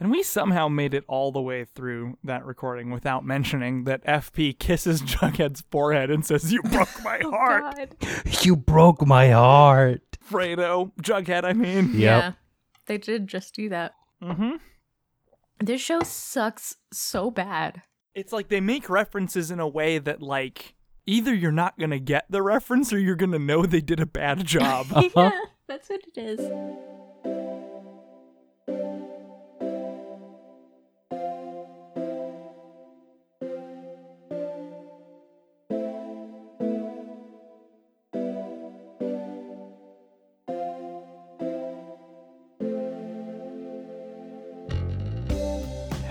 And we somehow made it all the way through that recording without mentioning that FP kisses Jughead's forehead and says, You broke my Oh, heart. God. You broke my heart. Fredo. Jughead, I mean. Yep. Yeah, they did just do that. Mm-hmm. This show sucks so bad. It's like they make references in a way that, like, either you're not going to get the reference or you're going to know they did a bad job. yeah, that's what it is.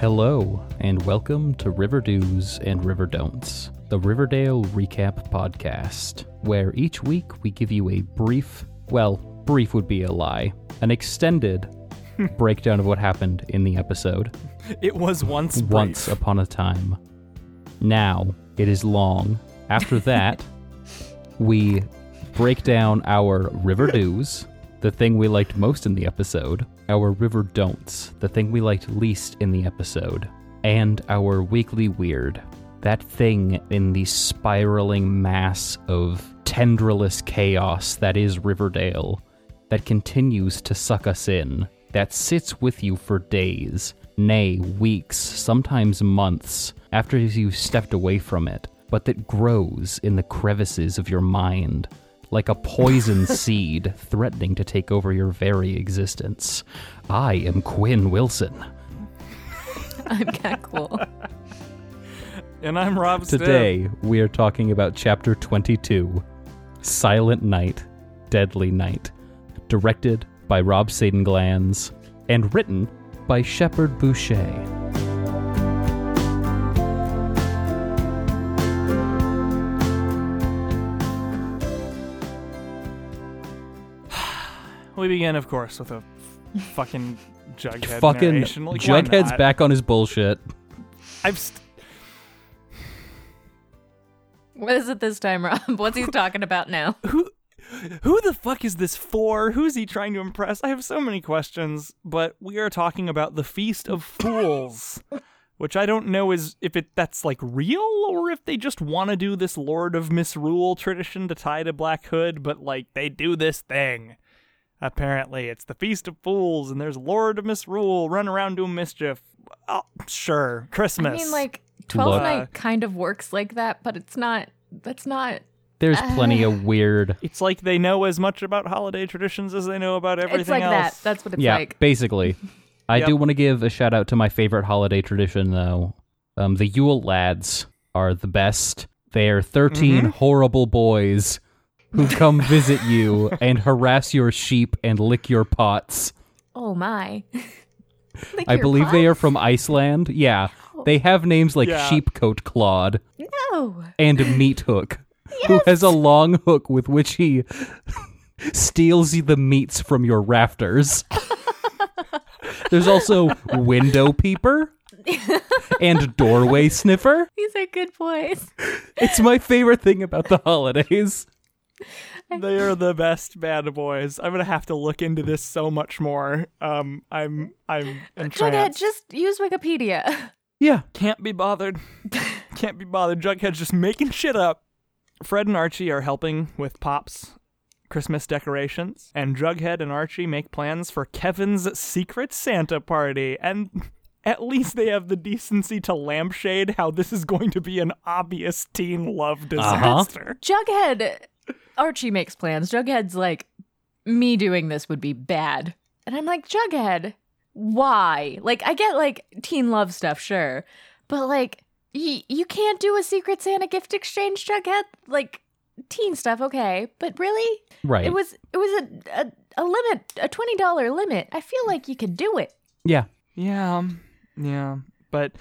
Hello, and welcome to River Do's and River Don'ts, the Riverdale Recap Podcast, where each week we give you a brief, well, brief would be a lie, an extended breakdown of what happened in the episode. it was once brief. Once upon a time. Now it is long. After that, we break down our river do's, the thing we liked most in the episode, our river don'ts, the thing we liked least in the episode, and our weekly weird, that thing in the spiraling mass of tendrillous chaos that is Riverdale, that continues to suck us in, that sits with you for days, nay, weeks, sometimes months, after you've stepped away from it, but that grows in the crevices of your mind, like a poison seed threatening to take over your very existence. I am Quinn Wilson. I'm kind of cool. And I'm Rob Stibb. Today, we are talking about Chapter 22 Silent Night, Deadly Night, directed by Rob Seidenglanz and written by Shepard Boucher. We begin, of course, with a f- fucking Jughead Fucking narration. Like, why Jughead's not? back on his bullshit. I've st- What is it this time, Rob? What's he talking about now? who who the fuck is this for? Who's he trying to impress? I have so many questions, but we are talking about the Feast of Fools, which I don't know is if it that's like real or if they just want to do this Lord of Misrule tradition to tie to Black Hood, but like they do this thing. Apparently, it's the Feast of Fools, and there's Lord of Misrule run around doing mischief. Oh, sure, Christmas. I mean, like, 12th Look. Night kind of works like that, but it's not, that's not, There's plenty of weird. it's like they know as much about holiday traditions as they know about everything it's like else. that. That's what it's yeah, like. basically. I Yep. do want to give a shout out to my favorite holiday tradition, though. Um, the Yule lads are the best. They are 13 Mm-hmm. horrible boys who come visit you and harass your sheep and lick your pots. Oh my. Lick I your believe they are from Iceland. Yeah. They have names like Yeah. Sheep-Cote Clod No. and Meat Hook, who has a long hook with which he steals the meats from your rafters. There's also Window Peeper and Doorway Sniffer. These are good boys. It's my favorite thing about the holidays. They are the best bad boys. I'm gonna have to look into this so much more. Um, I'm I'm Jughead, just use Wikipedia. Yeah. Can't be bothered. Can't be bothered. Jughead's just making shit up. Fred and Archie are helping with Pop's Christmas decorations, and Jughead and Archie make plans for Kevin's secret Santa party. And at least they have the decency to lampshade how this is going to be an obvious teen love disaster. Jughead, Archie makes plans. Jughead's like, me doing this would be bad. And I'm like, Jughead, why? Like, I get like teen love stuff, sure. But like, y- you can't do a Secret Santa gift exchange, Jughead? Like, teen stuff, okay. But really? Right. It was it was a, a, a limit, a $20 limit. I feel like you could do it. yeah. Yeah, um, yeah, but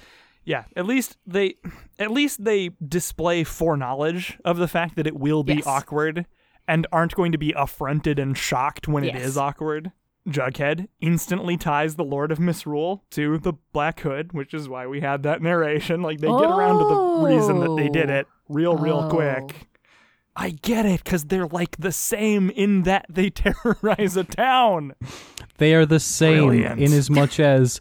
yeah, at least they, at least they display foreknowledge of the fact that it will be Yes. awkward, and aren't going to be affronted and shocked when it Yes. is awkward. Jughead instantly ties the Lord of Misrule to the Black Hood, which is why we had that narration. Like they get around to the reason that they did Oh. it real, real Oh. quick. I get it, because they're like the same in that they terrorize a town. They are the same Brilliant. in as much as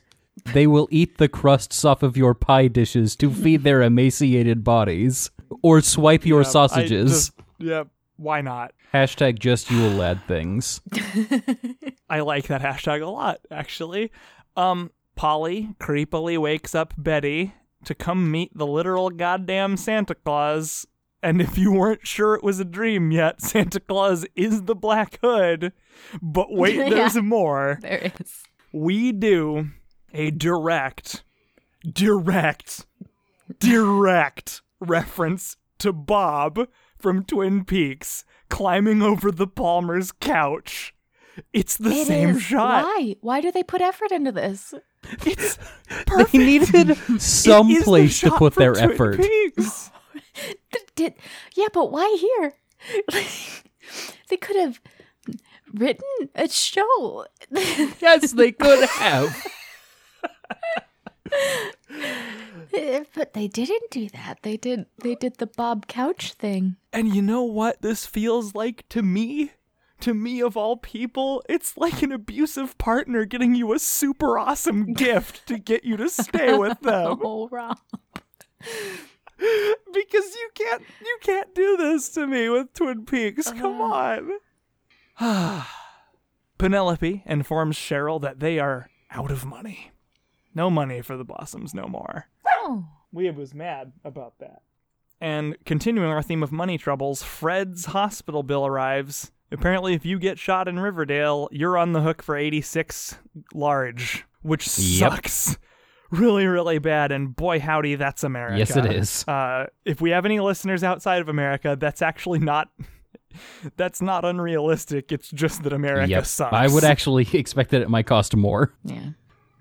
They will eat the crusts off of your pie dishes to feed their emaciated bodies, or swipe your Yep, sausages. just- Yep. Why not? Hashtag just Yule lad things. I like that hashtag a lot, actually. Um, Polly creepily wakes up Betty to come meet the literal goddamn Santa Claus. And if you weren't sure it was a dream yet, Santa Claus is the Black Hood. But wait, there's more. There is. We do a direct, direct, direct reference to Bob from Twin Peaks climbing over the Palmer's couch. It's the It same is. shot. Why? Why do they put effort into this? It's They needed some It is the place to put their Twin effort. Peaks. Did, did yeah, but why here? they could have written a show. Yes, they could have. But they didn't do that. They did they did the Bob Couch thing. And you know what this feels like to me? To me, of all people, it's like an abusive partner getting you a super awesome gift to get you to stay with them. Oh, Rob. because you can't you can't do this to me with Twin Peaks. Uh-huh. Come on. Penelope informs Cheryl that they are out of money. No money for the Blossoms no more. Oh. We was mad about that. And continuing our theme of money troubles, Fred's hospital bill arrives. Apparently, if you get shot in Riverdale, you're on the hook for 86 large, which Yep. sucks really, really bad. And boy, howdy, that's America. Yes, it is. Uh, if we have any listeners outside of America, that's actually not. That's not unrealistic. It's just that America Yep. sucks. I would actually expect that it might cost more. Yeah.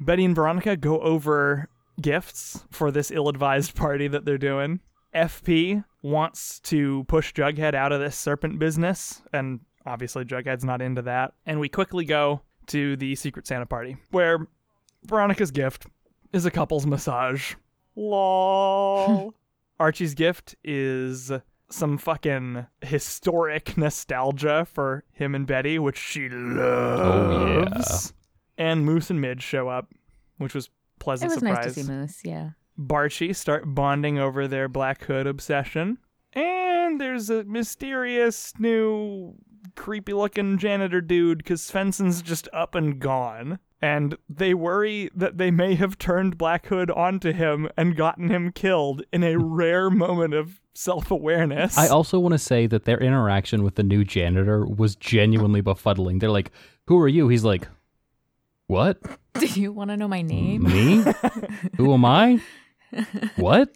Betty and Veronica go over gifts for this ill advised party that they're doing. FP wants to push Jughead out of this serpent business, and obviously Jughead's not into that. And we quickly go to the Secret Santa party, where Veronica's gift is a couple's massage. Lol. Archie's gift is some fucking historic nostalgia for him and Betty, which she oh, loves. And Moose and Midge show up, which was pleasant. It pleasant was surprise. nice to see Moose, yeah. Barchie start bonding over their Black Hood obsession. And there's a mysterious new creepy looking janitor dude because Svenson's just up and gone. And they worry that they may have turned Black Hood onto him and gotten him killed in a rare moment of self awareness. I also want to say that their interaction with the new janitor was genuinely befuddling. They're like, "Who are you?" He's like, "What? Do you want to know my name? Me? Who am I? What?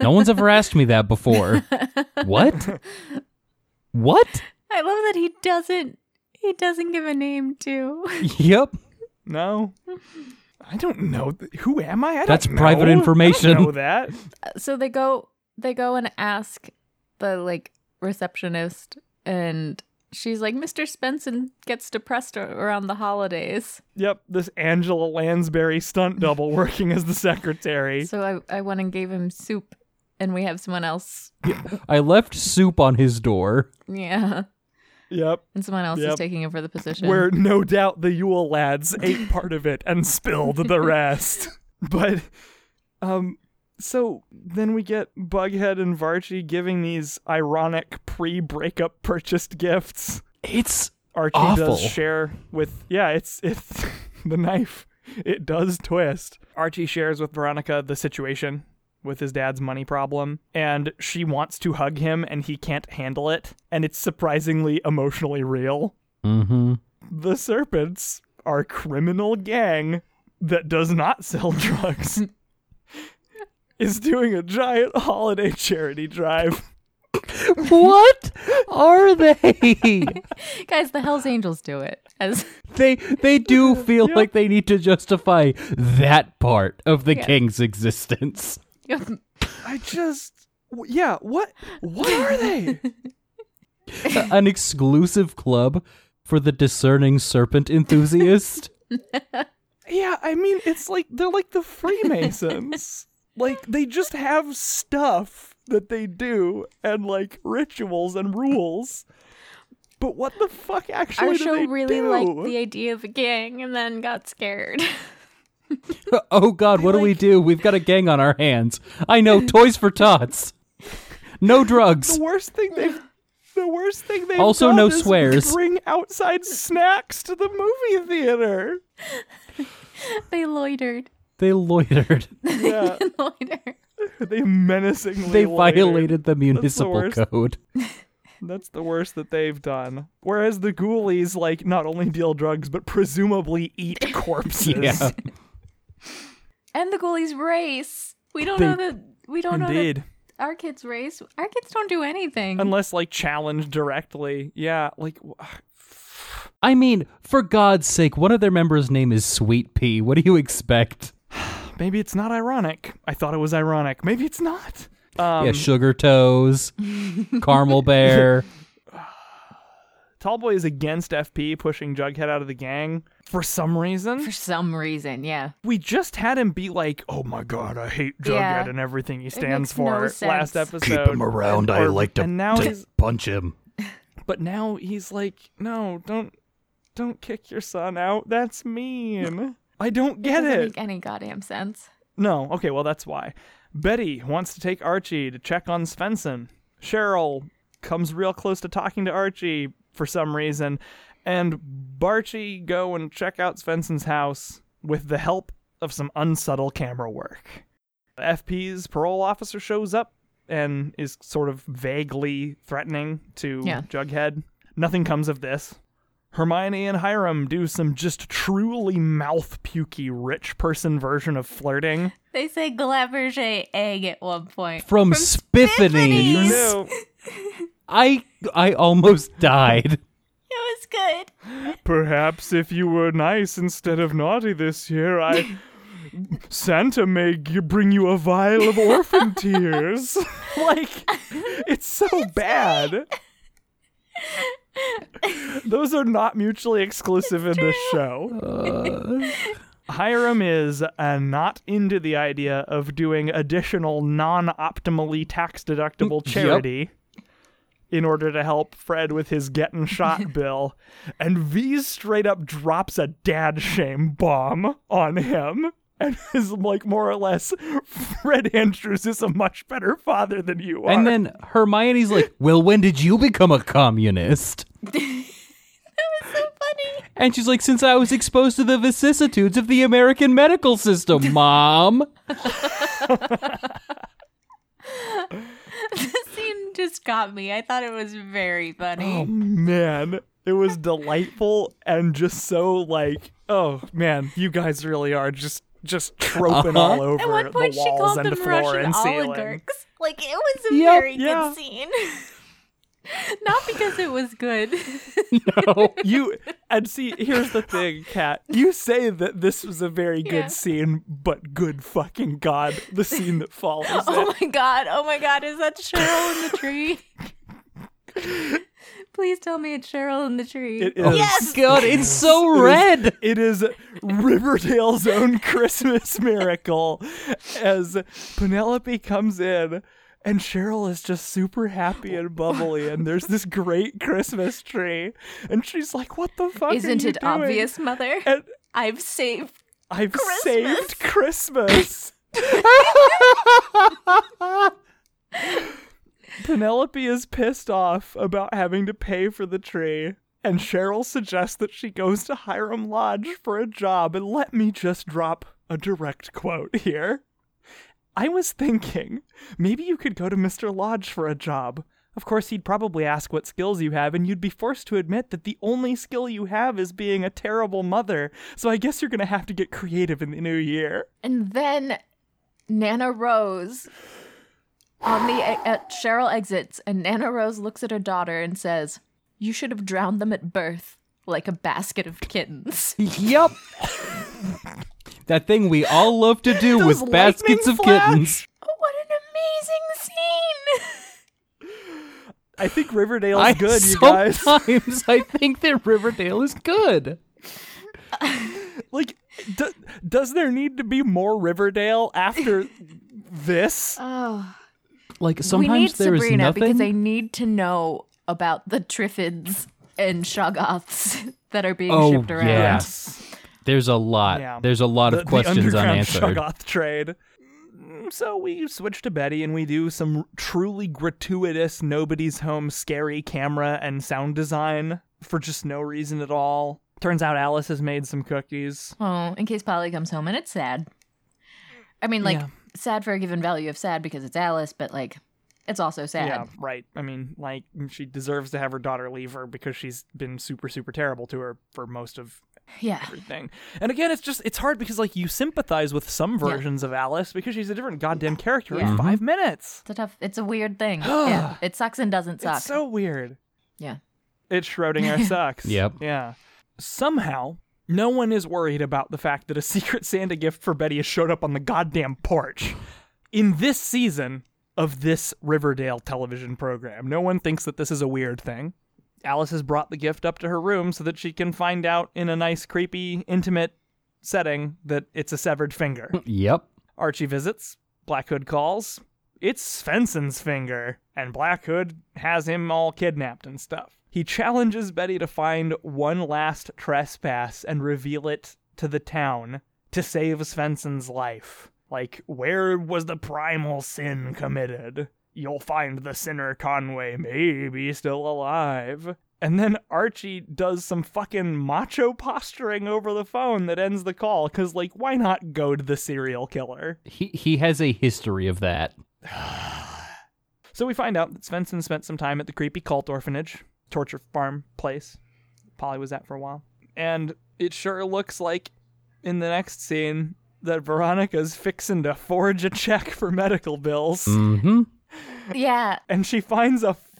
No one's ever asked me that before. What? What? I love that he doesn't he doesn't give a name to. Yep. No. I don't know. th- Who am I? I don't That's know. private I don't information. know that. Uh, so they go they go and ask the like receptionist and she's like Mr. Svenson gets depressed around the holidays. Yep, this Angela Lansbury stunt double working as the secretary. So I I went and gave him soup and we have someone else. I left soup on his door. Yeah. Yep. And someone else Yep. is taking over the position. Where no doubt the Yule lads ate part of it and spilled the rest. But um so then we get Bughead and Varchie giving these ironic pre-breakup purchased gifts. It's Archie Awful. does share with yeah, it's it's the knife. It does twist. Archie shares with Veronica the situation with his dad's money problem and she wants to hug him and he can't handle it and it's surprisingly emotionally real. mm-hmm. The Serpents are a criminal gang that does not sell drugs. Is doing a giant holiday charity drive. What are they? Guys, the Hells Angels do it. As they they do feel Yep. like they need to justify that part of the Yeah. king's existence. I just yeah, what what are they? An exclusive club for the discerning serpent enthusiast. Yeah, I mean, it's like they're like the Freemasons. Like they just have stuff that they do and like rituals and rules. But what the fuck actually our do show they really do? liked the idea of a gang and then got scared. oh God, what do we do? We've got a gang on our hands. I know, toys for tots. No drugs. The worst thing they've the worst thing they've Also done no is swears. Bring outside snacks to the movie theater. They loitered. They loitered. Yeah, Loitered. they menacingly. They loitered. violated the municipal worst. code. That's the worst that they've done. Whereas the ghoulies, like, not only deal drugs but presumably eat corpses. Yeah. And the ghoulies race. We don't They- know that. We don't know Indeed. that our kids race. Our kids don't do anything. Unless like challenged directly. Yeah, like I mean, for God's sake, one of their members' name is Sweet Pea. What do you expect? Maybe it's not ironic. I thought it was ironic. Maybe it's not. Um, yeah, Sugar Toes, Caramel Bear. Tallboy is against FP pushing Jughead out of the gang for some reason. For some reason, yeah. we just had him be like, "Oh my god, I hate Jughead Yeah. and everything he stands makes no for." Last episode, Keep him around. And- I or- like to, And now to he's, punch him. but now he's like, "No, don't, don't kick your son out. That's mean." I don't get it. Doesn't it. make any goddamn sense. No, okay, well that's why. Betty wants to take Archie to check on Svenson. Cheryl comes real close to talking to Archie for some reason, and Barchie go and check out Svenson's house with the help of some unsubtle camera work. The FP's parole officer shows up and is sort of vaguely threatening to Yeah. Jughead. Nothing comes of this. Hermione and Hiram do some just truly mouth pukey rich person version of flirting. They say Glaberger egg at one point. From, Spiffany's. No. I I almost died. It was good. Perhaps if you were nice instead of naughty this year, I. Santa may g- bring you a vial of orphan tears. like, it's so bad. Those are not mutually exclusive in this show. Hiram is uh, not into the idea of doing additional non optimally tax deductible charity in order to help Fred with his getting shot bill. And V straight up drops a dad shame bomb on him. And is like more or less, Fred Andrews is a much better father than you are. And then Hermione's like, "Well, when did you become a communist?" That was so funny. And she's like, "Since I was exposed to the vicissitudes of the American medical system, mom." this scene just got me. I thought it was very funny. Oh man, it was delightful and just so like, oh man, you guys really are just just troping Uh-huh. all over At one point, the she walls cult and them floor Russian and ceiling. oligarchs. Like it was a Yep. very Yeah. good scene. Not because it was good. No. You and see, here's the thing, Kat. You say that this was a very good Yeah. scene, but good fucking god, the scene that follows oh it. my god! Oh my god! Is that Cheryl in the tree? Please tell me it's Cheryl in the tree. It oh, is. Yes! God, it's so It is- red. It is Riverdale's own Christmas miracle as Penelope comes in and Cheryl is just super happy and bubbly and there's this great Christmas tree and she's like, "What the fuck?" Isn't you it doing?" obvious, Mother? And I've saved. I've Christmas. saved Christmas. Penelope is pissed off about having to pay for the tree, and Cheryl suggests that she goes to Hiram Lodge for a job. And let me just drop a direct quote here. I was thinking, maybe you could go to Mr. Lodge for a job. Of course, he'd probably ask what skills you have, and you'd be forced to admit that the only skill you have is being a terrible mother. So I guess you're gonna have to get creative in the new year. And then Nana Rose on the uh, Cheryl exits, and Nana Rose looks at her daughter and says, "You should have drowned them at birth, like a basket of kittens." Yep. that thing we all love to do Those with baskets lightning of flash. kittens. oh, what an amazing scene! I think Riverdale's I good, you guys. sometimes I think that Riverdale is good. Like, do, does there need to be more Riverdale after this? Oh, Like sometimes we sometimes need there is Sabrina nothing. because I need to know about the Triffids and Shoggoths that are being Oh, shipped around. yeah. Yes. There's a lot. Yeah. There's a lot the, of questions the underground unanswered. Shoggoth trade. Mm, So we switch to Betty and we do some truly gratuitous nobody's home scary camera and sound design for just no reason at all. Turns out Alice has made some cookies. Oh, in case Polly comes home and it's sad. I mean, like, Yeah. Sad for a given value of sad because it's Alice, but like, it's also sad. Yeah, right. I mean, like she deserves to have her daughter leave her because she's been super super terrible to her for most of Yeah. everything. And again, it's just it's hard because like you sympathize with some versions of Alice because she's a different goddamn character Yeah. in 5 mm-hmm. minutes. It's a tough, it's a weird thing. yeah. It sucks and doesn't suck. It's so weird. yeah. It's Schrodinger sucks. Yep. Yeah. Somehow, no one is worried about the fact that a Secret Santa gift for Betty has showed up on the goddamn porch. In this season of this Riverdale television program, no one thinks that this is a weird thing. Alice has brought the gift up to her room so that she can find out in a nice, creepy, intimate setting that it's a severed finger. Yep. Archie visits. Black Hood calls. It's Svenson's finger, and Black Hood has him all kidnapped and stuff. He challenges Betty to find one last trespass and reveal it to the town to save Svenson's life. Like, where was the primal sin committed? You'll find the sinner Conway maybe still alive. And then Archie does some fucking macho posturing over the phone that ends the call, because, like, why not goad the serial killer? He he has a history of that. So we find out that Svenson spent some time at the creepy cult orphanage, torture farm place Polly was at for a while. And it sure looks like in the next scene that Veronica's fixing to forge a check for medical bills. Mm-hmm. Yeah. And she finds a f-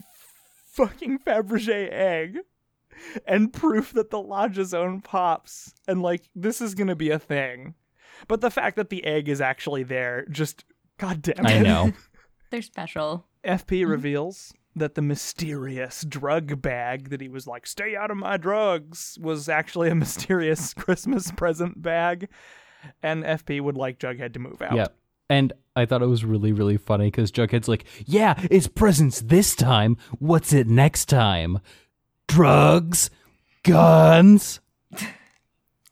fucking Fabergé egg and proof that the Lodge's own pops. And like, this is gonna be a thing. But the fact that the egg is actually there just God damn it. I know. They're special. FP reveals that the mysterious drug bag that he was like, stay out of my drugs, was actually a mysterious Christmas present bag. And FP would like Jughead to move out. Yeah. And I thought it was really, really funny because Jughead's like, yeah, it's presents this time. What's it next time? Drugs? Guns?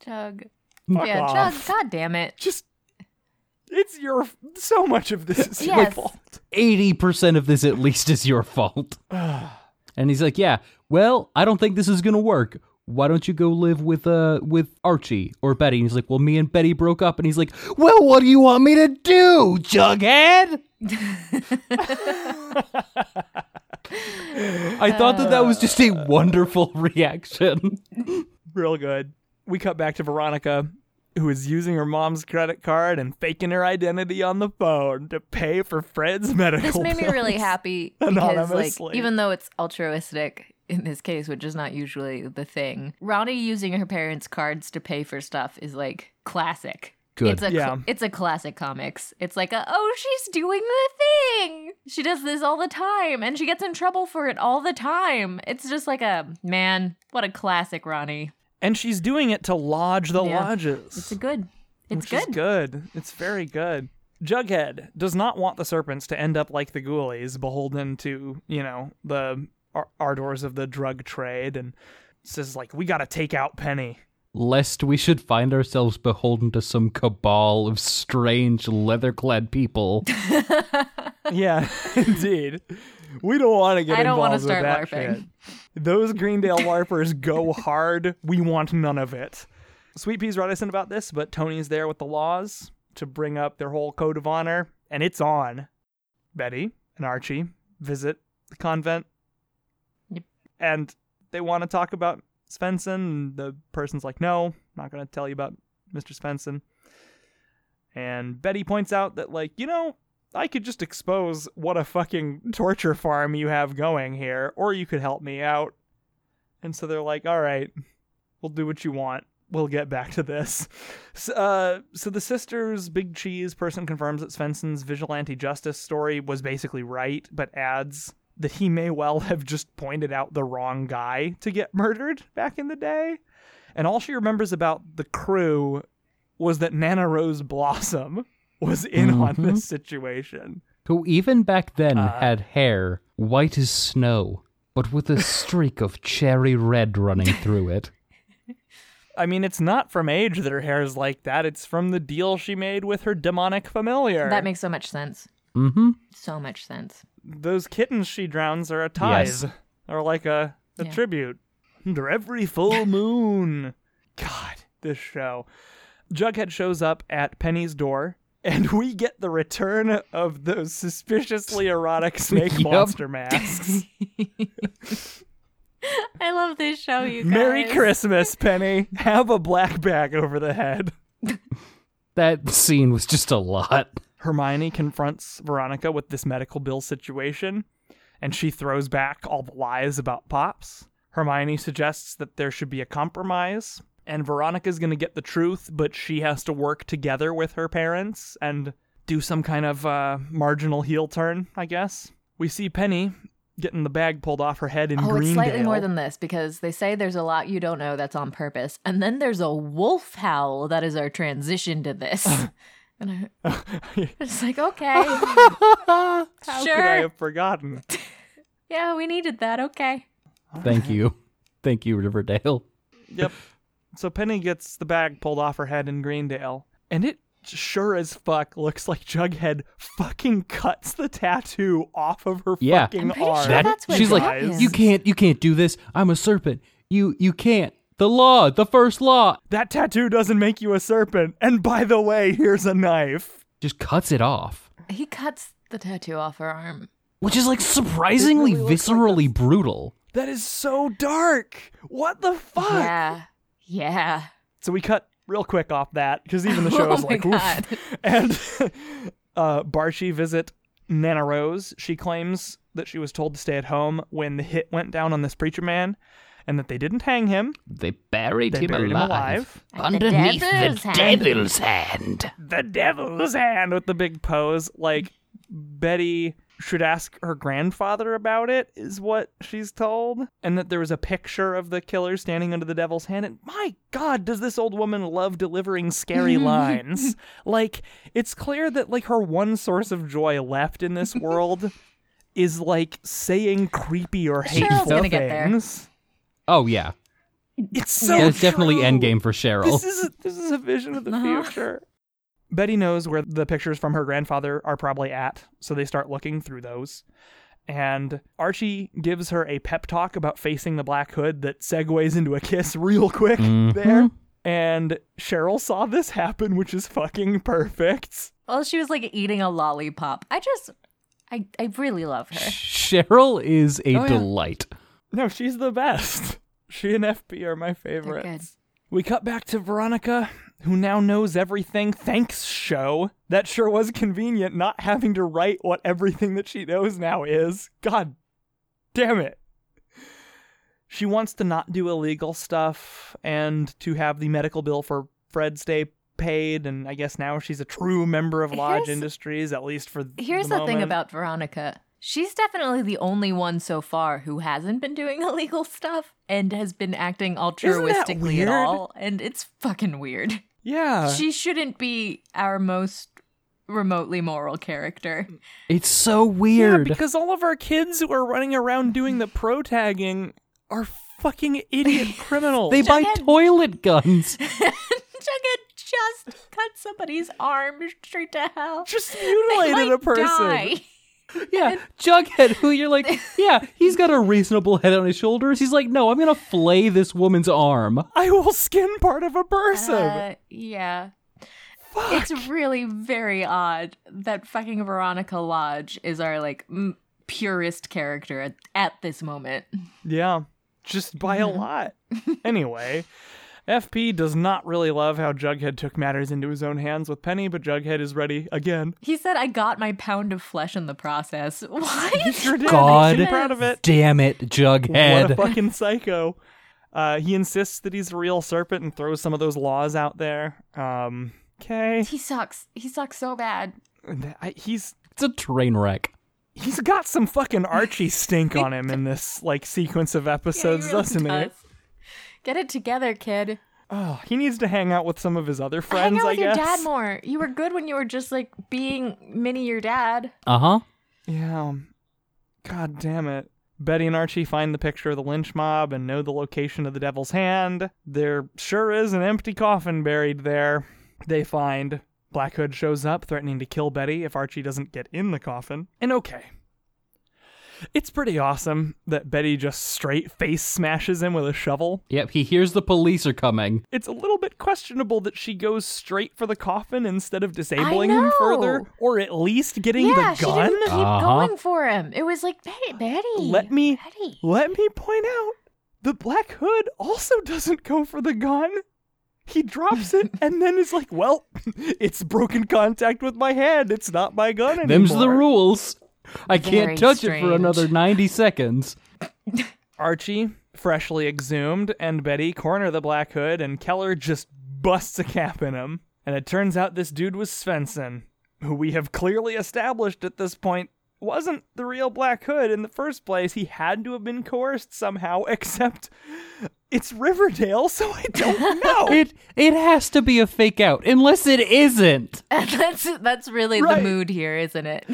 Jug. Fuck yeah, off. Chug. God damn it. Just, it's your, so much of this is your Yes. fault. 80% of this at least is your fault. and he's like, yeah, well, I don't think this is going to work. Why don't you go live with uh with Archie or Betty? And he's like, well, me and Betty broke up. And he's like, well, what do you want me to do, Jughead? I thought that that was just a wonderful reaction. Real good. We cut back to Veronica, who is using her mom's credit card and faking her identity on the phone to pay for Fred's medical This made me really bills. happy because, like, Anonymously. even though it's altruistic in this case, which is not usually the thing, Ronnie using her parents' cards to pay for stuff is like classic. Good. It's a Yeah. it's a classic comics. It's like a oh she's doing the thing. She does this all the time and she gets in trouble for it all the time. It's just like a man, what a classic Ronnie. And she's doing it to lodge the Yeah. lodges. It's a good. It's good. good. It's very good. Jughead does not want the serpents to end up like the ghoulies, beholden to, you know, the ar- ardors of the drug trade, and says, like, we gotta take out Penny. Lest we should find ourselves beholden to some cabal of strange leather clad people. yeah, indeed. We don't want to get I don't wanna involved with that LARPing. shit. Those Greendale LARPers go hard. We want none of it. Sweet Pea's reticent about this, but Tony's there with the laws to bring up their whole code of honor, and it's on. Betty and Archie visit the convent, Yep. and they want to talk about Svenson. And the person's like, "No, not going to tell you about Mr. Svenson." And Betty points out that, like, you know, I could just expose what a fucking torture farm you have going here, or you could help me out. And so they're like, all right, we'll do what you want. We'll get back to this. So, uh, so the sisters, Big Cheese person confirms that Svenson's vigilante justice story was basically right, but adds that he may well have just pointed out the wrong guy to get murdered back in the day. And all she remembers about the crew was that Nana Rose Blossom was in on Mhm. this situation. who even back then Uh, had hair white as snow, but with a streak of cherry red running through it. I mean, it's not from age that her hair is like that. It's from the deal she made with her demonic familiar. That makes so much sense. Mm-hmm. So much sense. Those kittens she drowns are a tithe, Yes. or like a, a Yeah. tribute. Under every full moon. God, this show. Jughead shows up at Penny's door, and we get the return of those suspiciously erotic snake monster masks. I love this show, you guys. Merry Christmas, Penny. Have a black bag over the head. That scene was just a lot. Hermione confronts Veronica with this medical bill situation, and she throws back all the lies about Pops. Hermione suggests that there should be a compromise, and Veronica's going to get the truth, but she has to work together with her parents and do some kind of uh, marginal heel turn, I guess. We see Penny getting the bag pulled off her head in Oh, Greendale. it's slightly more than this because they say there's a lot you don't know that's on purpose. And then there's a wolf howl that is our transition to this. and I, it's like, okay. How could I have forgotten? yeah, we needed that. Okay. Thank you. Thank you, Riverdale. Yep. So Penny gets the bag pulled off her head in Greendale, and it sure as fuck looks like Jughead fucking cuts the tattoo off of her Yeah. fucking I'm arm. sure that's what she's like, happens. you can't, you can't do this. I'm a serpent. You, you can't. The law, the first law, that tattoo doesn't make you a serpent. And by the way, here's a knife. just cuts it off, He cuts the tattoo off her arm. which is like surprisingly really looks like viscerally brutal. That is so dark. What the fuck? Yeah. Yeah. So we cut real quick off that because even the show Oh is my like, God. oof. And uh, Barchie visit Nana Rose. She claims that she was told to stay at home when the hit went down on this preacher man, and that they didn't hang him. They buried, They him, buried him alive. alive. underneath devil's the hand. devil's hand. The devil's hand with the big pose. Like Betty should ask her grandfather about it, is what she's told. And that there was a picture of the killer standing under the devil's hand. And my God, does this old woman love delivering scary lines? Like, it's clear that like her one source of joy left in this world is like saying creepy or hateful Cheryl's gonna get there. Things. Oh yeah, It's so yeah it's definitely endgame for Cheryl. This is a, this is a vision of the Uh-huh. future. Betty knows where the pictures from her grandfather are probably at, so they start looking through those. And Archie gives her a pep talk about facing the Black Hood that segues into a kiss real quick Mhm. there. And Cheryl saw this happen, which is fucking perfect. Well, she was like eating a lollipop. I just, I, I really love her. Cheryl is a Oh, yeah. delight. No, she's the best. She and FP are my favorites. We cut back to Veronica, who now knows everything. Thanks, show. That sure was convenient not having to write what everything that she knows now is. God damn it. She wants to not do illegal stuff and to have the medical bill for Fred stay paid. And I guess now she's a true member of Lodge Here's- Industries, at least for Here's the, the, thing about Veronica. She's definitely the only one so far who hasn't been doing illegal stuff and has been acting altruistically at all. And it's fucking weird. Yeah. she shouldn't be our most remotely moral character. It's so Yeah, weird. because all of our kids who are running around doing the pro tagging are fucking idiot criminals. they buy Jughead- toilet guns. Jughead just cut somebody's arm straight to hell. just They mutilated might a person. die. Yeah, Jughead, who you're like, yeah, he's got a reasonable head on his shoulders. He's like, no, I'm gonna flay this woman's arm. I will skin part of a person. Uh, yeah. Fuck. It's really very odd that fucking Veronica Lodge is our like m- purest character at, at this moment. yeah, just by a lot. anyway, FP does not really love how Jughead took matters into his own hands with Penny, but Jughead is ready again. He said, "I got my pound of flesh in the process." What? He sure did. God He's proud of it. Damn it, Jughead. What a fucking psycho. Uh, he insists that he's a real serpent and throws some of those laws out there. Um, okay. He sucks. He sucks so bad. I- He's It's a train wreck. he's got some fucking Archie stink on him in this like sequence of episodes, Yeah, he really doesn't he? does. Get it together, kid. Oh, he needs to hang out with some of his other friends. Hang friends, out I with your guess. dad more. You were good when you were just like being mini your dad. Uh huh. Yeah. God damn it. Betty and Archie find the picture of the lynch mob and know the location of the devil's hand. There sure is an empty coffin buried there. They find Black Hood shows up, threatening to kill Betty if Archie doesn't get in the coffin. And okay. It's pretty awesome that Betty just straight face smashes him with a shovel. Yep, he hears the police are coming. It's a little bit questionable that she goes straight for the coffin instead of disabling him further, or at least getting yeah, the she didn't keep Uh-huh. going for him. It was like Betty, Betty. Let me Betty. let me point out the Black Hood also doesn't go for the gun. He drops it and then is like, "Well, it's broken contact with my hand. It's not my gun anymore." Them's the rules. I can't touch it for another 90 seconds. Archie, freshly exhumed, and Betty corner the Black Hood, and Keller just busts a cap in him. And it turns out this dude was Svenson, who we have clearly established at this point wasn't the real Black Hood in the first place. He had to have been coerced somehow, except it's Riverdale, so I don't know. It it has to be a fake out, unless it isn't. that's that's really Right. the mood here, isn't it?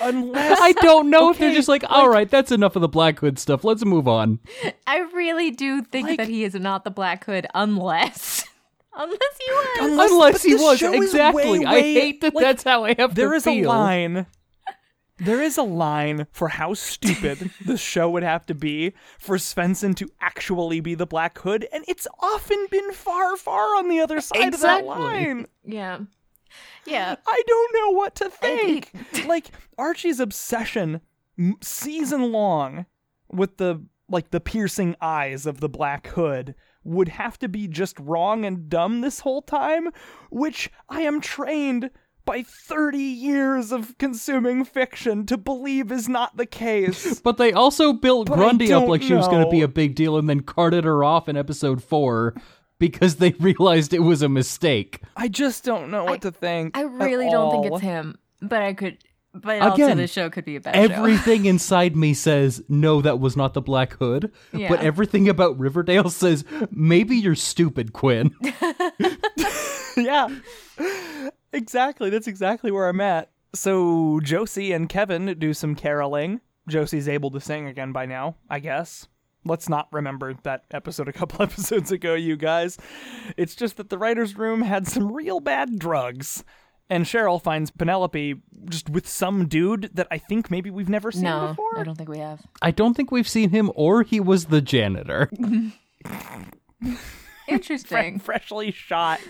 Unless I don't know if they're just like, all right, that's enough of the Black Hood stuff. Let's move on. I really do think Like- that he is not the Black Hood, unless unless he was. Unless- Unless he was exactly. way, I hate that like, that's how I have There to is feel. a line. There is a line for how stupid the show would have to be for Svenson to actually be the Black Hood, and it's often been far, far on the other side Exactly. of that line. Yeah, yeah. I don't know what to think. like Archie's obsession, season long, with the like the piercing eyes of the Black Hood would have to be just wrong and dumb this whole time, which I am trained by 30 years of consuming fiction to believe is not the case. But they also built But Grundy up don't like she was going to be a big deal and then carted her off in episode four because they realized it was a mistake. I just don't know what I- to think. I at really don't think it's him, but I could. But also, Again, the show could be a better show. Everything inside me says, no, that was not the Black Hood. Yeah. But everything about Riverdale says, maybe you're stupid, Quinn. yeah. Exactly. That's exactly where I'm at. So Josie and Kevin do some caroling. Josie's able to sing again by now, I guess. Let's not remember that episode a couple episodes ago, you guys. It's just that the writer's room had some real bad drugs. And Cheryl finds Penelope just with some dude that I think maybe we've never seen no, before. I don't think we have. I don't think we've seen him or he was the janitor. Interesting. freshly shot.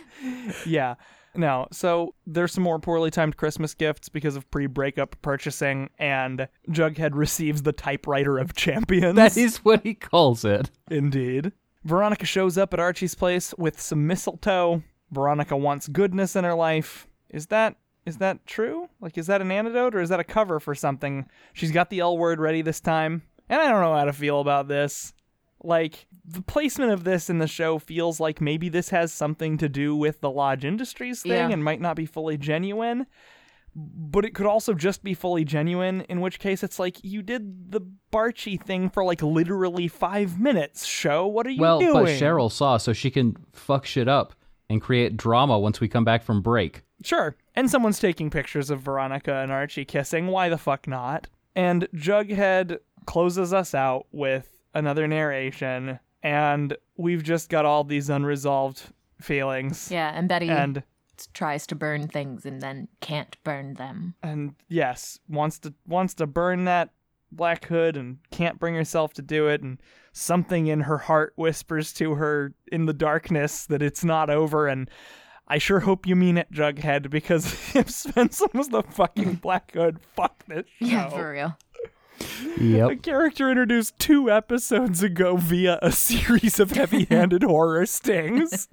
yeah. No, so there's some more poorly timed Christmas gifts because of pre breakup purchasing, and Jughead receives the typewriter of champions. that is what he calls it. Indeed. Veronica shows up at Archie's place with some mistletoe. Veronica wants goodness in her life. Is that is that true? Like is that an antidote or is that a cover for something? She's got the L word ready this time. And I don't know how to feel about this. Like the placement of this in the show feels like maybe this has something to do with the Lodge Industries thing Yeah. and might not be fully genuine. But it could also just be fully genuine, in which case it's like you did the Barchie thing for like literally five minutes. Show what are you well, doing? Well, but Cheryl saw, so she can fuck shit up and create drama once we come back from break. Sure. And someone's taking pictures of Veronica and Archie kissing. Why the fuck not? And Jughead closes us out with another narration, and we've just got all these unresolved feelings. Yeah, and Betty And tries to burn things and then can't burn them. and yes, wants to wants to burn that black hood and can't bring herself to do it and something in her heart whispers to her in the darkness that it's not over and I sure hope you mean it, Jughead, because if Svenson was the fucking Black Hood, fuck this show. Yeah, for real. A character introduced two episodes ago via a series of heavy-handed horror stings.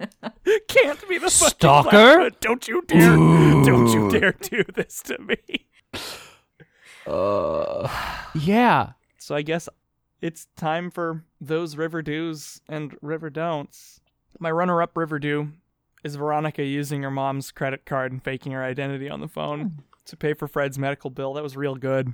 Can't be the Stalker? Black Hood. Don't you dare! Don't you dare do this to me. Uh, yeah. So I guess it's time for those river do's and river don'ts. My runner-up river do is Veronica using her mom's credit card and faking her identity on the phone to pay for Fred's medical bill. That was real good.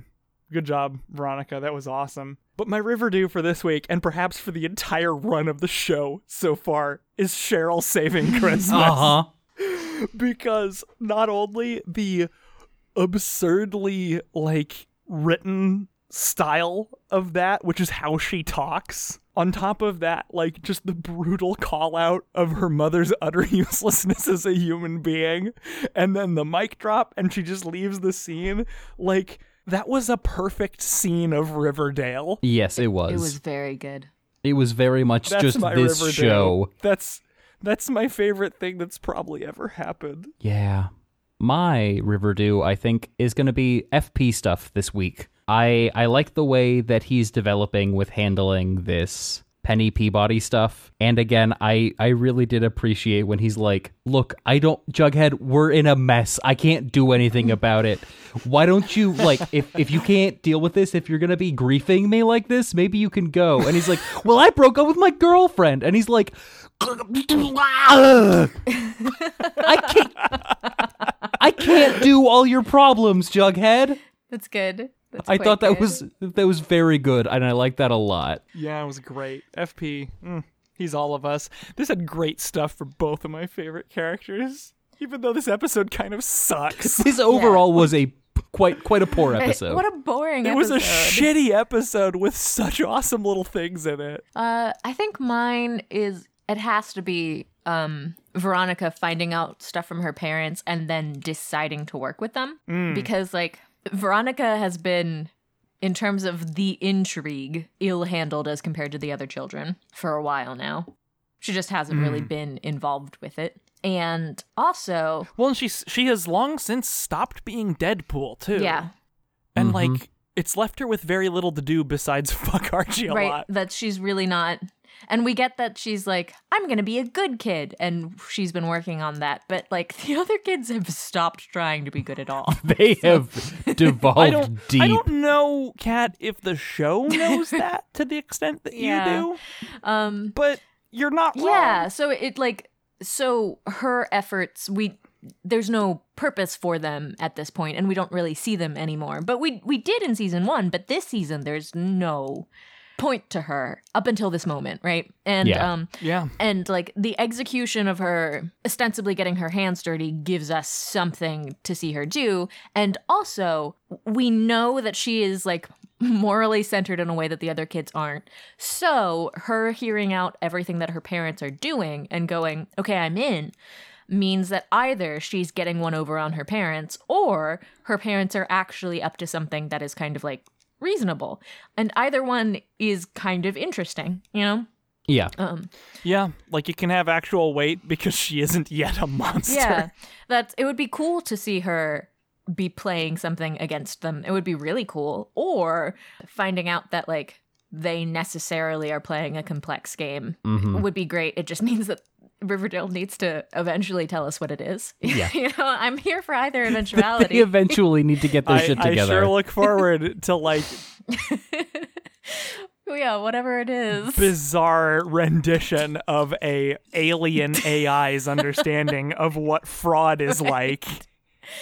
Good job, Veronica. That was awesome. But my river do for this week, and perhaps for the entire run of the show so far, is Cheryl saving Christmas Uh huh. because not only the absurdly like written style of that, which is how she talks. On top of that, like just the brutal call out of her mother's utter uselessness as a human being, and then the mic drop, and she just leaves the scene. Like, that was a perfect scene of Riverdale. Yes, it was. It was very good. It was very much That's just my this Riverdale. show. That's that's my favorite thing that's probably ever happened. Yeah. My River Do, I think, is going to be FP stuff this week. I I like the way that he's developing with handling this Penny Peabody stuff. And again, I I really did appreciate when he's like, "Look, I don't Jughead, we're in a mess. I can't do anything about it. Why don't you like if if you can't deal with this, if you're going to be griefing me like this, maybe you can go." And he's like, "Well, I broke up with my girlfriend." And he's like, I can't I can't do all your problems, Jughead. That's good. That's I thought that good. was that was very good, and I like that a lot. Yeah, it was great. FP, mm, he's all of us. This had great stuff for both of my favorite characters, even though this episode kind of sucks. This overall was a quite quite a poor episode. What a boring episode. It was a shitty episode with such awesome little things in it. Uh, I think mine is it has to be um Veronica finding out stuff from her parents and then deciding to work with them Mm. because like Veronica has been in terms of the intrigue ill-handled as compared to the other children for a while now. She just hasn't really Mm. been involved with it. And also, Well, and she she has long since stopped being Deadpool too. yeah, and Mhm. like it's left her with very little to do besides fuck Archie a right lot. that she's really not and we get that she's like i'm gonna be a good kid and she's been working on that but like the other kids have stopped trying to be good at all they have devolved I don't. deep. I don't know, Kat, if the show knows that to the extent that Yeah. you do. um But you're not wrong. yeah so it like so her efforts we there's no purpose for them at this point and we don't really see them anymore but we we did in season one but this season there's no point to her up until this moment right and Yeah. um Yeah. and like the execution of her ostensibly getting her hands dirty gives us something to see her do and also we know that she is like morally centered in a way that the other kids aren't so her hearing out everything that her parents are doing and going okay i'm in means that either she's getting one over on her parents or her parents are actually up to something that is kind of like reasonable and either one is kind of interesting you know Yeah, um Yeah. Like it can have actual weight because she isn't yet a monster. Yeah, that's it would be cool to see her be playing something against them. It would be really cool. Or finding out that like they necessarily are playing a complex game Mhm. would be great. It just means that Riverdale needs to eventually tell us what it is. Yeah. you know, I'm here for either eventuality. they eventuality. eventually need to get their I, shit I sure look forward to like yeah, whatever it is. bizarre rendition of a alien AI's understanding of what fraud is like.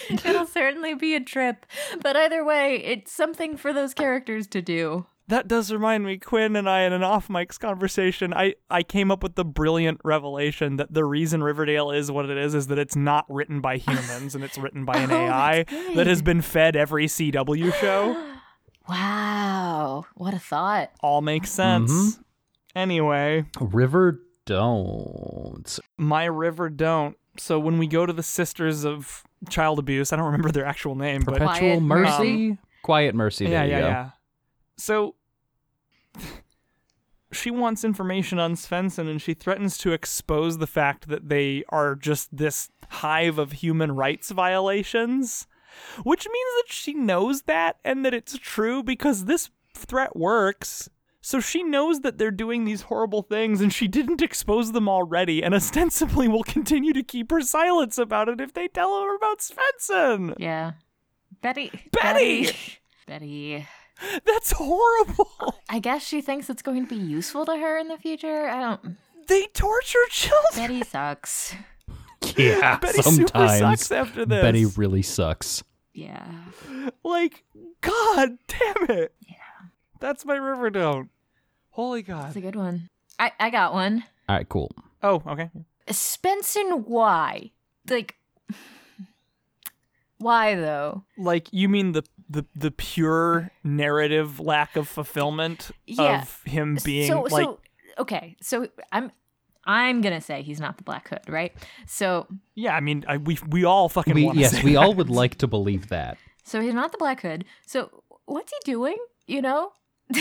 It'll certainly be a trip. But either way, it's something for those characters to do. That does remind me, Quinn and I in an off mic's conversation, I, I came up with the brilliant revelation that the reason Riverdale is what it is is that it's not written by humans and it's written by an Oh, AI that has been fed every CW show. Wow. What a thought. All makes sense. Mhm. Anyway, River don't. my river don't. So when we go to the Sisters of Child Abuse, I don't remember their actual name, but Perpetual Mercy? Mercy? Quiet Mercy. yeah, There you yeah, go. yeah. So she wants information on Svenson and she threatens to expose the fact that they are just this hive of human rights violations, which means that she knows that and that it's true because this threat works. So she knows that they're doing these horrible things and she didn't expose them already and ostensibly will continue to keep her silence about it if they tell her about Svenson. Yeah. Betty. Betty! Betty. Betty. That's horrible. I guess she thinks it's going to be useful to her in the future. I don't. They torture children. Betty sucks. Yeah, Betty super sometimes sucks after this. Betty really sucks. Yeah. like, God damn it. Yeah. That's my river don't. Holy god. That's a good one. I, I got one. All right, cool. Oh, okay. Svenson, why? Like, why though? Like, you mean the the the pure narrative lack of fulfillment Yeah. of him being so, like so okay, so I'm I'm gonna say he's not the Black Hood, right? So yeah, I mean, I, we we all fucking We yes, say we that. all would like to believe that. so he's not the Black Hood. So what's he doing? You know?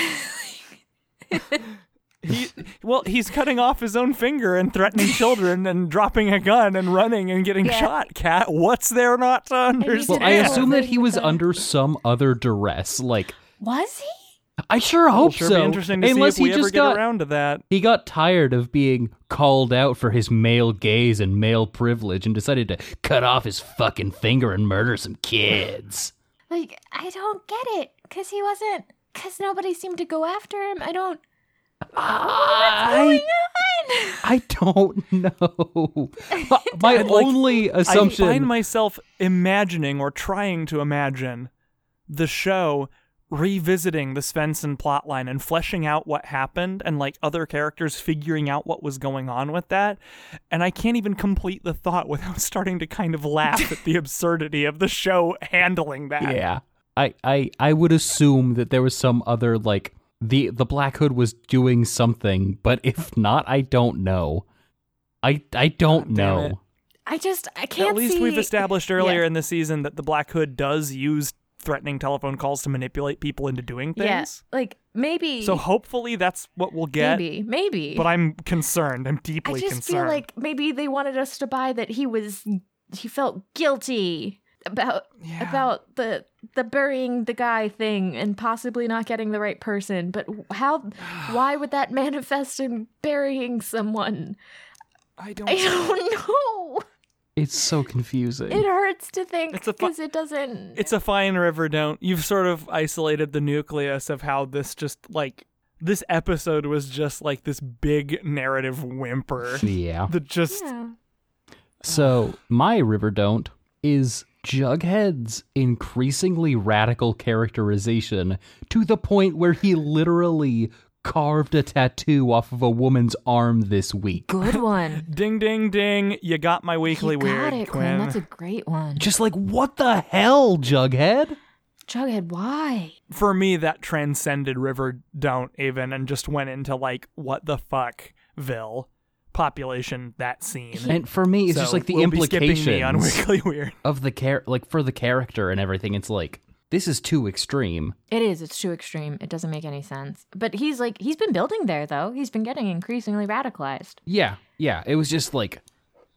He, well, he's cutting off his own finger and threatening children and dropping a gun and running and getting Yeah. shot. Cat, what's there not to Well, understand? I assume that he was under some other duress. Like, Was he? I sure hope sure so. be interesting to Unless see if we he ever just get got around to that. he got tired of being called out for his male gaze and male privilege and decided to cut off his fucking finger and murder some kids. Like I don't get it because he wasn't. Because nobody seemed to go after him. I don't. I, I don't know. My I'd like- only assumption. I find myself imagining or trying to imagine the show revisiting the Svenson plotline and fleshing out what happened and like other characters figuring out what was going on with that. And I can't even complete the thought without starting to kind of laugh at the absurdity of the show handling that. Yeah. I, I I would assume that there was some other like the the Black Hood was doing something, but if not, I don't know. I I don't God know. it. I just I can't At least see. we've established earlier Yeah. in the season that the Black Hood does use threatening telephone calls to manipulate people into doing things. Yeah, like maybe. So hopefully that's what we'll get. maybe, maybe. But I'm concerned. I'm deeply concerned. I just concerned. feel like maybe they wanted us to buy that he was he felt guilty about Yeah. about the the burying the guy thing and possibly not getting the right person. But how? why would that manifest in burying someone? I don't. I don't know. It's so confusing. It hurts to think It's a fu- because it doesn't. It's a fine river. Don't you've sort of isolated the nucleus of how this just like this episode was just like this big narrative whimper yeah. that just yeah. So my river don't is Jughead's increasingly radical characterization to the point where he literally carved a tattoo off of a woman's arm this week. Good one. ding ding ding. You got my weekly you weird, got it, Quinn. Quinn. That's a great one. Just like what the hell, Jughead? Jughead, why? For me, that transcended River Don't even and just went into like what the fuck, Ville population that scene. And for me, it's So just like the we'll be implications on Weekly Weird. of the char- like for the character and everything. It's like this is too extreme. It is. It's too extreme. It doesn't make any sense. But he's like, he's been building there, though. He's been getting increasingly radicalized. Yeah, yeah. It was just like,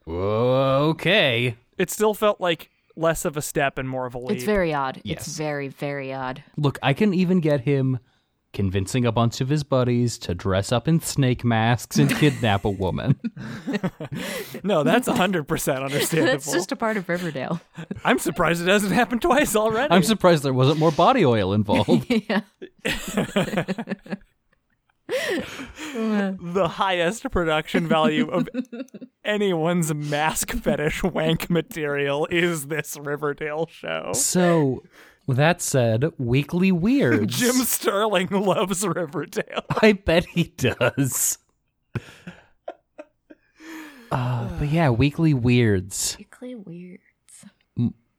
okay. It still felt like less of a step and more of a leap. It's very odd. Yes. It's very, very odd. Look, I can even get him convincing a bunch of his buddies to dress up in snake masks and kidnap a woman. no, that's 100% understandable. That's just a part of Riverdale. I'm surprised it hasn't happened twice already. I'm surprised there wasn't more body oil involved. yeah. the highest production value of anyone's mask fetish wank material is this Riverdale show. so, with that said, Weekly Weirds. Jim Sterling loves Riverdale. I bet he does. Uh, but yeah, Weekly Weirds. Weekly weirds.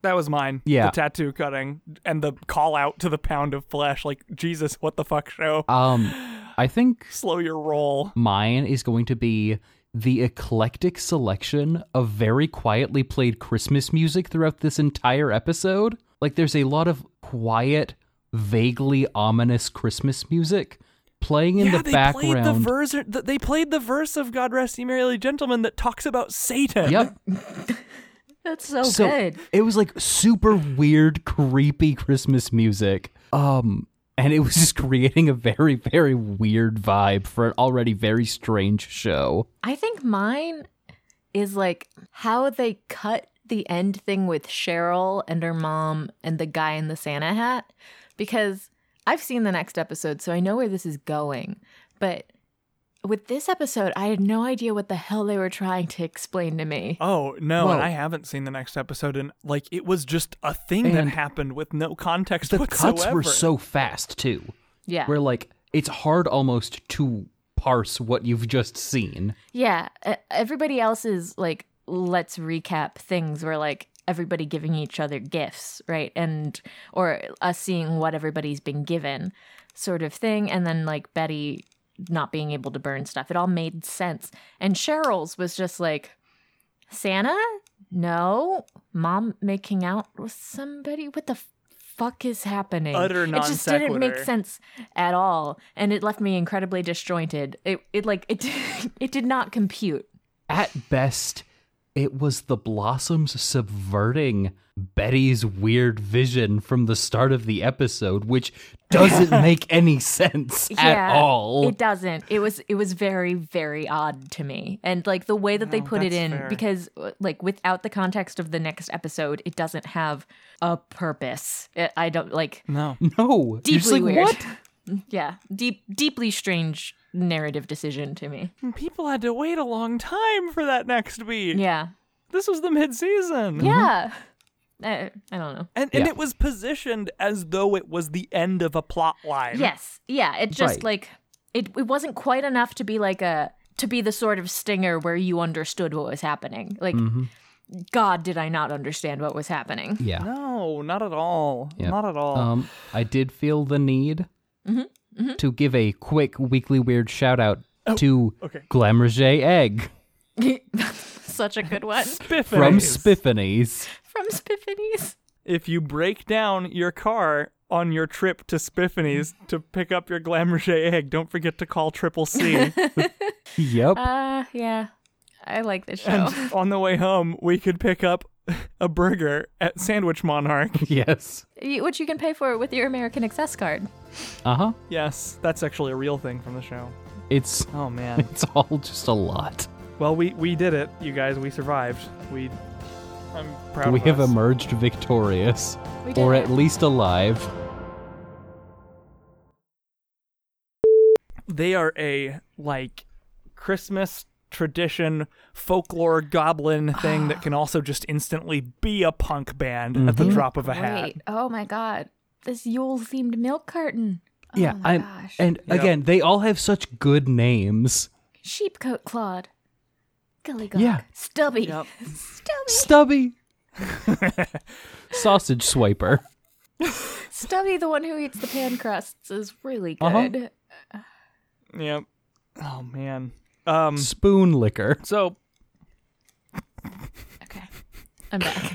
That was mine. Yeah. The tattoo cutting and the call out to the pound of flesh. Like, Jesus, what the fuck show? Um, I think Slow your roll. mine is going to be the eclectic selection of very quietly played Christmas music throughout this entire episode. Like, there's a lot of quiet, vaguely ominous Christmas music playing in yeah, the they background. played the verse. th- They played the verse of "God Rest Ye Merry Gentlemen" that talks about Satan. Yep. That's so, so good. it was like super weird, creepy Christmas music. Um, and it was just creating a very, very weird vibe for an already very strange show. I think mine is like how they cut the end thing with Cheryl and her mom and the guy in the Santa hat because I've seen the next episode, so I know where this is going. But with this episode, I had no idea what the hell they were trying to explain to me. Oh no, and Whoa. I haven't seen the next episode, and like it was just a thing that happened with no context The whatsoever. cuts were so fast too. Yeah. Where like it's hard almost to parse what you've just seen. Yeah, everybody else is like, let's recap things where like everybody giving each other gifts, right? And or us seeing what everybody's been given, sort of thing. And then like Betty not being able to burn stuff. It all made sense. And Cheryl's was just like, Santa? No. Mom making out with somebody? What the fuck is happening? Utter It non just didn't make sense at all. And it left me incredibly disjointed. It it like it it did not compute. At best, it was the Blossoms subverting Betty's weird vision from the start of the episode, which doesn't make any sense at all. It doesn't. It was it was very very odd to me. And like the way that they No, put it in fair. because uh, like without the context of the next episode, it doesn't have a purpose. It, I don't like No. no, deeply You're just like, weird. what? yeah, deep deeply strange narrative decision to me. Hmm, people had to wait a long time for that next beat. Yeah. This was the mid-season. Yeah. Mm-hmm. I, I don't know. And, and Yeah. it was positioned as though it was the end of a plot line. Yes. Yeah. It just Right. like it it wasn't quite enough to be like a to be the sort of stinger where you understood what was happening. Like mm-hmm. God did I not understand what was happening. Yeah. No, not at all. Yeah. Not at all. Um, I did feel the need mm-hmm. Mm-hmm, to give a quick weekly weird shout out to okay. Glamourget Egg Such a good one. from Spiffinies. Spiffany's. From Spiffany's. If you break down your car on your trip to Spiffany's to pick up your Glamourget egg, don't forget to call Triple C. Yep. Uh yeah. I like this show. and on the way home, we could pick up a burger at Sandwich Monarch. yes. Which you can pay for with your American Access card. Uh huh. yes, that's actually a real thing from the show. It's Oh man. it's all just a lot. well, we we did it, you guys. We survived. We. I'm proud. we of have us. emerged victorious, We did or it. at least alive. they are a like Christmas tradition folklore goblin thing that can also just instantly be a punk band at the Mhm. drop of a hat. Great. Oh my god. This Yule themed milk carton. Oh yeah, my I'm- gosh. and Yep. again, they all have such good names. Sheep-Cote Clod. Gullygog. Yeah. Stubby. Yep. Stubby. Stubby, sausage swiper. Stubby, the one who eats the pan crusts, is really Uh-huh. good. Yep. Oh man. Um. Spoon-Licker. So Okay. I'm back.